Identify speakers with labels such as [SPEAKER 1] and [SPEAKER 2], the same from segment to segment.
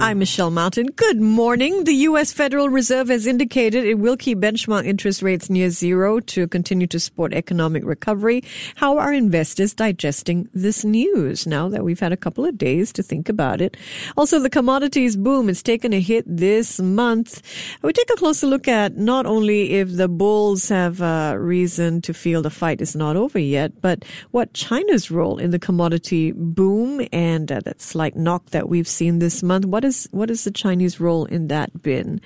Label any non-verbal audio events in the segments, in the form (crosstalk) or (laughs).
[SPEAKER 1] I'm Michelle Martin. Good morning. The U.S. Federal Reserve has indicated it will keep benchmark interest rates near zero to continue to support economic recovery. How are investors digesting this news now that we've had a couple of days to think about it? Also, the commodities boom has taken a hit this month. We take a closer look at not only if the bulls have a reason to feel the fight is not over yet, but what China's role in the commodity boom and uh, that slight knock that we've seen this month. What is is what is the Chinese role in that bin?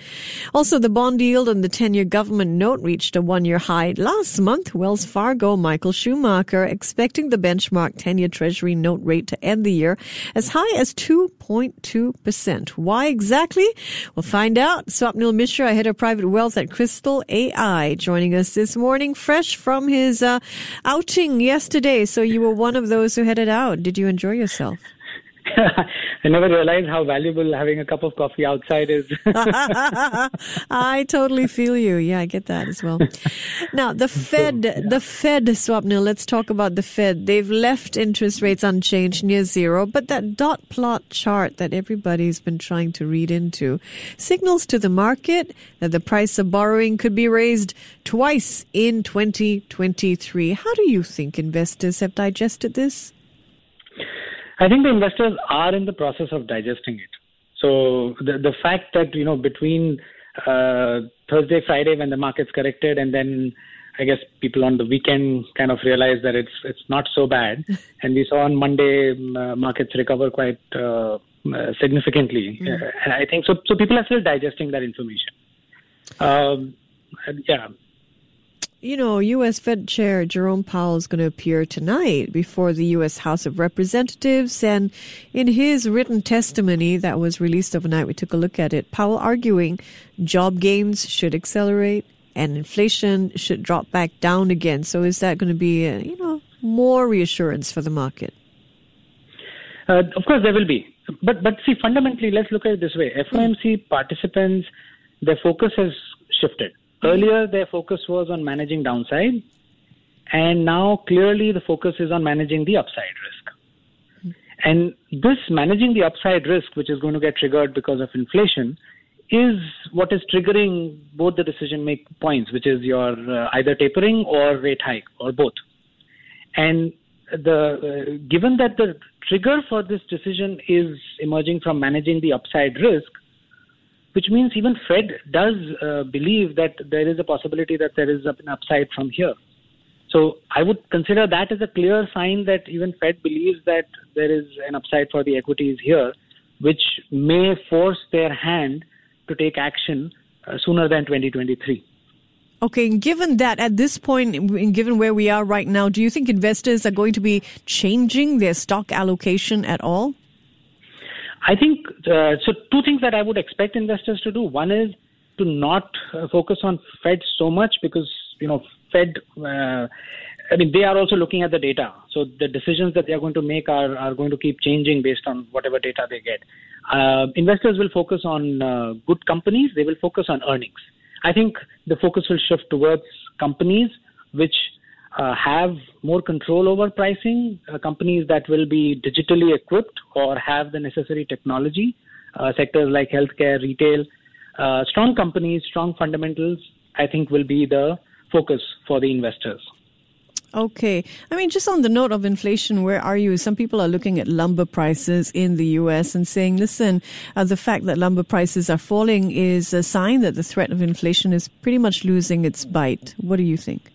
[SPEAKER 1] Also, the bond yield on the 10-year government note reached a one-year high last month. Wells Fargo Michael Schumacher expecting the benchmark 10-year Treasury note rate to end the year as high as 2.2%. Why exactly? We'll find out. Swapnil Mishra, head of private wealth at Kristal AI, joining us this morning, fresh from his uh, outing yesterday. So you were one of those who headed out. Did you enjoy yourself? (laughs)
[SPEAKER 2] I never realized how valuable having a cup of coffee outside is. (laughs)
[SPEAKER 1] I totally feel you. Yeah, I get that as well. Now, the (laughs) Fed, so, yeah. the Fed, Swapnil, let's talk about the Fed. They've left interest rates unchanged near zero, but that dot plot chart that everybody's been trying to read into signals to the market that the price of borrowing could be raised twice in 2023. How do you think investors have digested this?
[SPEAKER 2] I think the investors are in the process of digesting it. So the the fact that you know between uh, Thursday, Friday when the markets corrected, and then I guess people on the weekend kind of realized that it's it's not so bad, (laughs) and we saw on Monday uh, markets recover quite uh, uh significantly. Mm. and I think so. So people are still digesting that information. Um, yeah,
[SPEAKER 1] you know, U.S. Fed Chair Jerome Powell is going to appear tonight before the U.S. House of Representatives. And in his written testimony that was released overnight, we took a look at it. Powell arguing job gains should accelerate and inflation should drop back down again. So is that going to be, a, you know, more reassurance for the market?
[SPEAKER 2] Uh, of course, there will be. But, but see, fundamentally, let's look at it this way. FOMC participants, their focus has shifted Earlier, their focus was on managing downside, and now clearly the focus is on managing the upside risk. And this managing the upside risk, which is going to get triggered because of inflation, is what is triggering both the decision make points, which is your uh, either tapering or rate hike or both. And the uh, given that the trigger for this decision is emerging from managing the upside risk, which means even Fed does uh, believe that there is a possibility that there is an upside from here. So I would consider that as a clear sign that even Fed believes that there is an upside for the equities here, which may force their hand to take action uh, sooner than 2023.
[SPEAKER 1] Okay, given that at this point, given where we are right now, do you think investors are going to be changing their stock allocation at all?
[SPEAKER 2] I think uh, so. Two things that I would expect investors to do. One is to not uh, focus on Fed so much because you know Fed. Uh, I mean, they are also looking at the data. So the decisions that they are going to make are, are going to keep changing based on whatever data they get. Uh, investors will focus on uh, good companies. They will focus on earnings. I think the focus will shift towards companies which uh, have more control over pricing, uh, companies that will be digitally equipped or have the necessary technology, uh, sectors like healthcare, retail, uh, strong companies, strong fundamentals, I think will be the focus for the investors.
[SPEAKER 1] Okay. I mean, just on the note of inflation, where are you? Some people are looking at lumber prices in the U.S. and saying, listen, uh, the fact that lumber prices are falling is a sign that the threat of inflation is pretty much losing its bite. What do you think?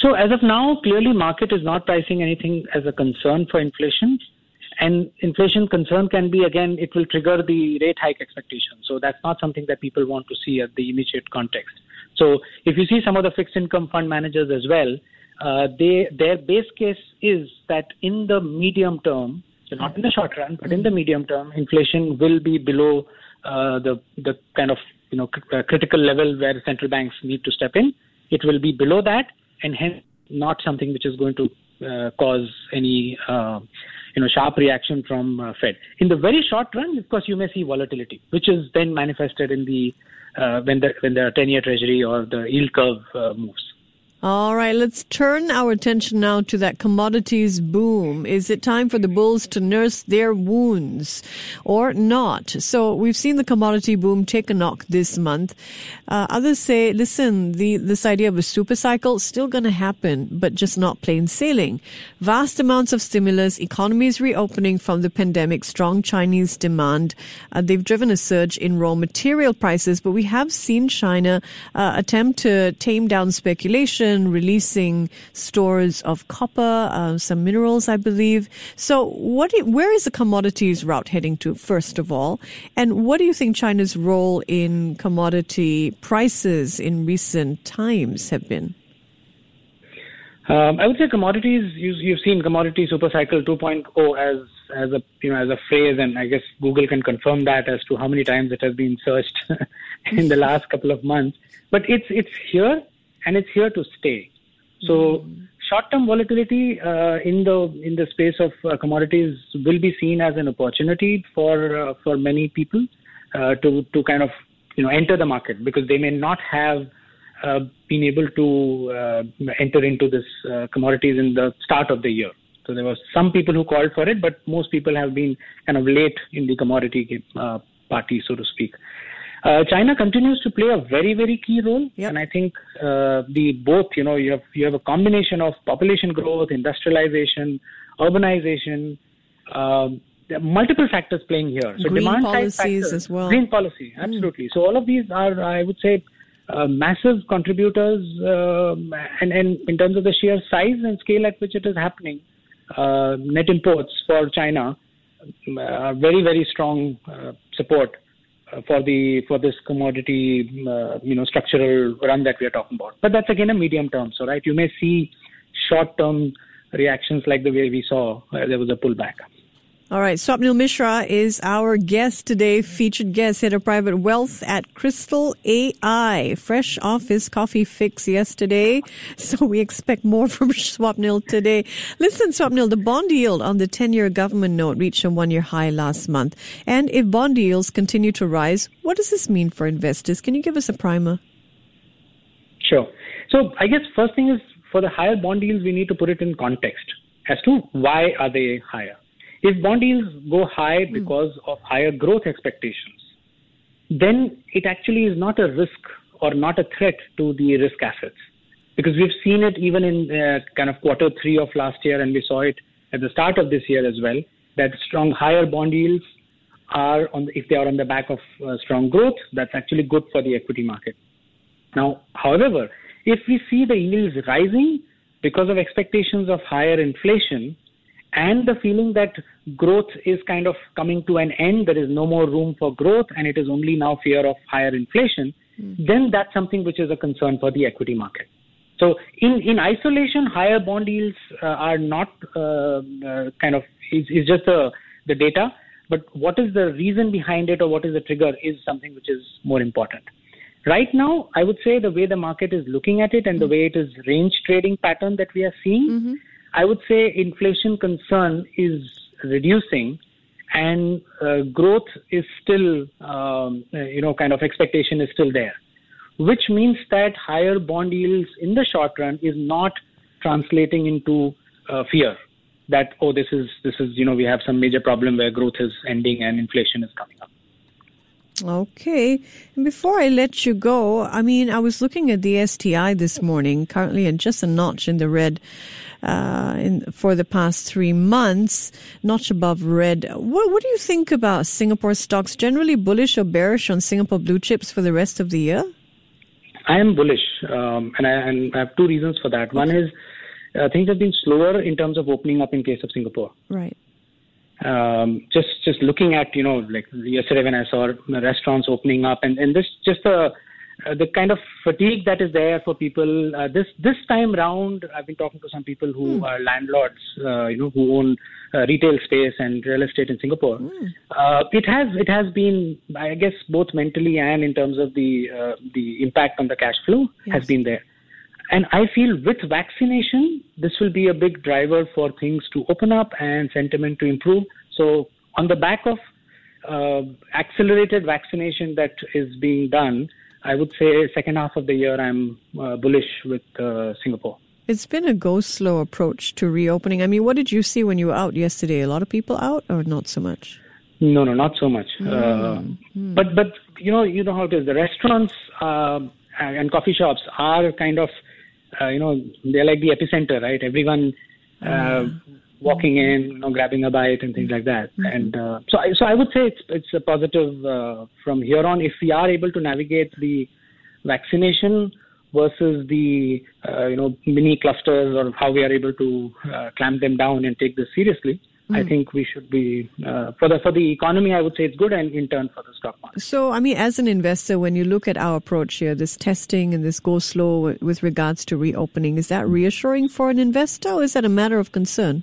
[SPEAKER 2] So as of now, clearly market is not pricing anything as a concern for inflation. And inflation concern can be again, it will trigger the rate hike expectation. So that's not something that people want to see at the immediate context. So if you see some of the fixed income fund managers as well, uh, they their base case is that in the medium term, so not in the short run, but in the medium term, inflation will be below uh, the the kind of you know critical level where central banks need to step in. It will be below that, and hence not something which is going to uh, cause any uh, you know sharp reaction from uh, Fed. In the very short run, of course, you may see volatility, which is then manifested in the uh, when the when the 10-year Treasury or the yield curve uh, moves.
[SPEAKER 1] All right, let's turn our attention now to that commodities boom. Is it time for the bulls to nurse their wounds or not? So we've seen the commodity boom take a knock this month. Uh, others say, listen, the, this idea of a super cycle is still going to happen, but just not plain sailing. Vast amounts of stimulus, economies reopening from the pandemic, strong Chinese demand. Uh, they've driven a surge in raw material prices, but we have seen China uh, attempt to tame down speculation releasing stores of copper, uh, some minerals, I believe. So, what? You, where is the commodities route heading to, first of all? And what do you think China's role in commodity prices in recent times have been?
[SPEAKER 2] Um, I would say commodities. You, have seen commodity supercycle 2.0 as as a you know as a phrase, and I guess Google can confirm that as to how many times it has been searched (laughs) in the last couple of months. But it's it's here and it's here to stay. So mm-hmm. short-term volatility uh, in the in the space of uh, commodities will be seen as an opportunity for uh, for many people uh, to to kind of you know enter the market because they may not have uh, been able to uh, enter into this commodities in the start of the year. So there were some people who called for it, but most people have been kind of late in the commodity party, so to speak. Uh, China continues to play a very, very key role, yep. and I think uh, the both, you know, you have you have a combination of population growth, industrialization, urbanization, um, multiple factors playing here.
[SPEAKER 1] So green demand policies factors, as well.
[SPEAKER 2] Green policy, hmm. absolutely. Mm. So all of these are, I would say, uh, massive contributors, um, and, and in terms of the sheer size and scale at which it is happening, uh, net imports for China, uh, very, very strong uh, support for the for this commodity uh, you know structural run that we are talking about. But that's again a medium term. So right, you may see short term reactions like the way we saw uh, there was a pullback.
[SPEAKER 1] All right. Swapnil Mishra is our guest today, featured guest, head of private wealth at Kristal AI. Fresh off his coffee fix yesterday. (laughs) So we expect more from (laughs) Swapnil today. Listen, Swapnil, the bond yield on the 10 year government note reached a one year high last month. And if bond yields continue to rise, what does this mean for investors? Can you give us a primer?
[SPEAKER 2] Sure. So I guess first thing is for the higher bond yields, we need to put it in context as to why are they higher. If bond yields go high hmm. because of higher growth expectations, then it actually is not a risk or not a threat to the risk assets. Because we've seen it even in uh, kind of quarter three of last year, and we saw it at the start of this year as well, that strong higher bond yields are on the, if they are on the back of uh, strong growth, that's actually good for the equity market. Now, however, if we see the yields rising because of expectations of higher inflation, and the feeling that growth is kind of coming to an end, there is no more room for growth, and it is only now fear of higher inflation, mm. then that's something which is a concern for the equity market. So, in, in isolation, higher bond yields uh, are not uh, uh, kind of is, is just the, the data, but what is the reason behind it or what is the trigger is something which is more important. Right now, I would say the way the market is looking at it and the hmm. way it is range trading pattern that we are seeing. Mm-hmm I would say inflation concern is reducing and uh, growth is still, um, you know, kind of expectation is still there, which means that higher bond yields in the short run is not translating into uh, fear that oh this is this is you know we have some major problem where growth is ending and inflation is coming up.
[SPEAKER 1] Okay. And before I let you go, I mean, I was looking at the STI this morning, currently at just a notch in the red uh, in, for the past three months, notch above red. What, what do you think about Singapore stocks? Generally bullish or bearish on Singapore blue chips for the rest of the year?
[SPEAKER 2] I am bullish, um, and, I, and, I, have two reasons for that. Okay. One is uh, things have been slower in terms of opening up in case of Singapore.
[SPEAKER 1] Right
[SPEAKER 2] um, just just looking at you know like yesterday when I saw restaurants opening up and and this just the uh, the kind of fatigue that is there for people uh, this this time round I've been talking to some people who mm. are landlords uh, you know who own uh, retail space and real estate in Singapore mm. it has it has been I guess both mentally and in terms of the uh, the impact on the cash flow yes. has been there and I feel with vaccination, this will be a big driver for things to open up and sentiment to improve. So, on the back of uh, accelerated vaccination that is being done, I would say second half of the year I'm uh, bullish with uh, Singapore.
[SPEAKER 1] It's been a go slow approach to reopening. I mean, what did you see when you were out yesterday? A lot of people out, or not so much?
[SPEAKER 2] No, no, not so much. Mm. Mm. But but you know you know how it is. The restaurants uh, and coffee shops are kind of uh, you know they're like the epicenter, right? Everyone mm. Walking in, you know, grabbing a bite and things like that. Mm-hmm. And uh, so I, so I would say it's it's a positive uh, from here on if we are able to navigate the vaccination versus the uh, you know mini clusters or how we are able to uh, clamp them down and take this seriously. I think we should be uh, for the for the economy. I would say it's good, and in turn for the stock market.
[SPEAKER 1] So, I mean, as an investor, when you look at our approach here, this testing and this go slow with regards to reopening, is that reassuring for an investor, or is that a matter of concern?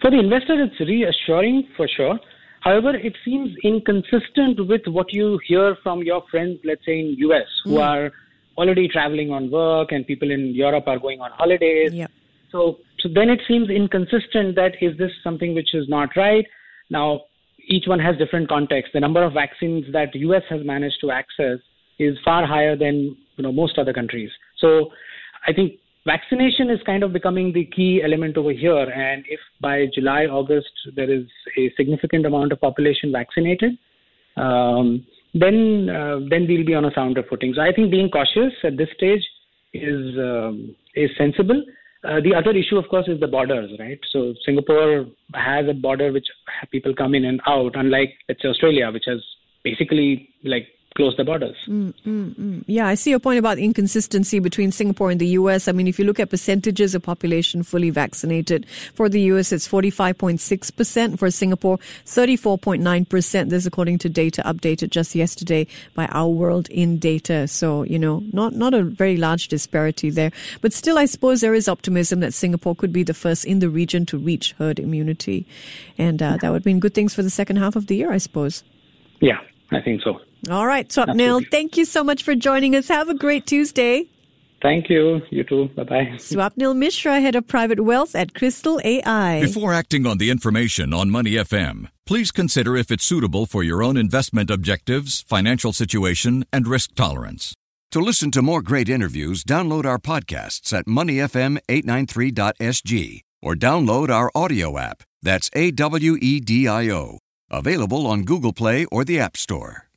[SPEAKER 2] For the investor, it's reassuring for sure. However, it seems inconsistent with what you hear from your friends, let's say in US, who mm. are already traveling on work and people in Europe are going on holidays.
[SPEAKER 1] Yep.
[SPEAKER 2] So, so then it seems inconsistent that is this something which is not right? Now, each one has different context. The number of vaccines that US has managed to access is far higher than you know most other countries. So, I think vaccination is kind of becoming the key element over here. And if by July, August there is a significant amount of population vaccinated, um, then uh, then we'll be on a sounder footing. So I think being cautious at this stage is um, is sensible. Uh, the other issue, of course, is the borders, right? So Singapore has a border which people come in and out, unlike let's say Australia, which has basically like close the borders.
[SPEAKER 1] Mm, mm, mm. Yeah, I see your point about inconsistency between Singapore and the US. I mean, if you look at percentages of population fully vaccinated, for the US it's 45.6%, for Singapore 34.9%. This according to data updated just yesterday by Our World in Data. So, you know, not, not a very large disparity there. But still, I suppose there is optimism that Singapore could be the first in the region to reach herd immunity. And uh, that would mean good things for the second half of the year, I suppose.
[SPEAKER 2] Yeah, I think so.
[SPEAKER 1] All right, Swapnil, thank you so much for joining us. Have a great Tuesday.
[SPEAKER 2] Thank you. You too. Bye bye.
[SPEAKER 1] Swapnil Mishra, head of private wealth at Kristal AI.
[SPEAKER 3] Before acting on the information on Money FM, please consider if it's suitable for your own investment objectives, financial situation, and risk tolerance. To listen to more great interviews, download our podcasts at moneyfm893.sg or download our audio app. That's A W E D I O. Available on Google Play or the App Store.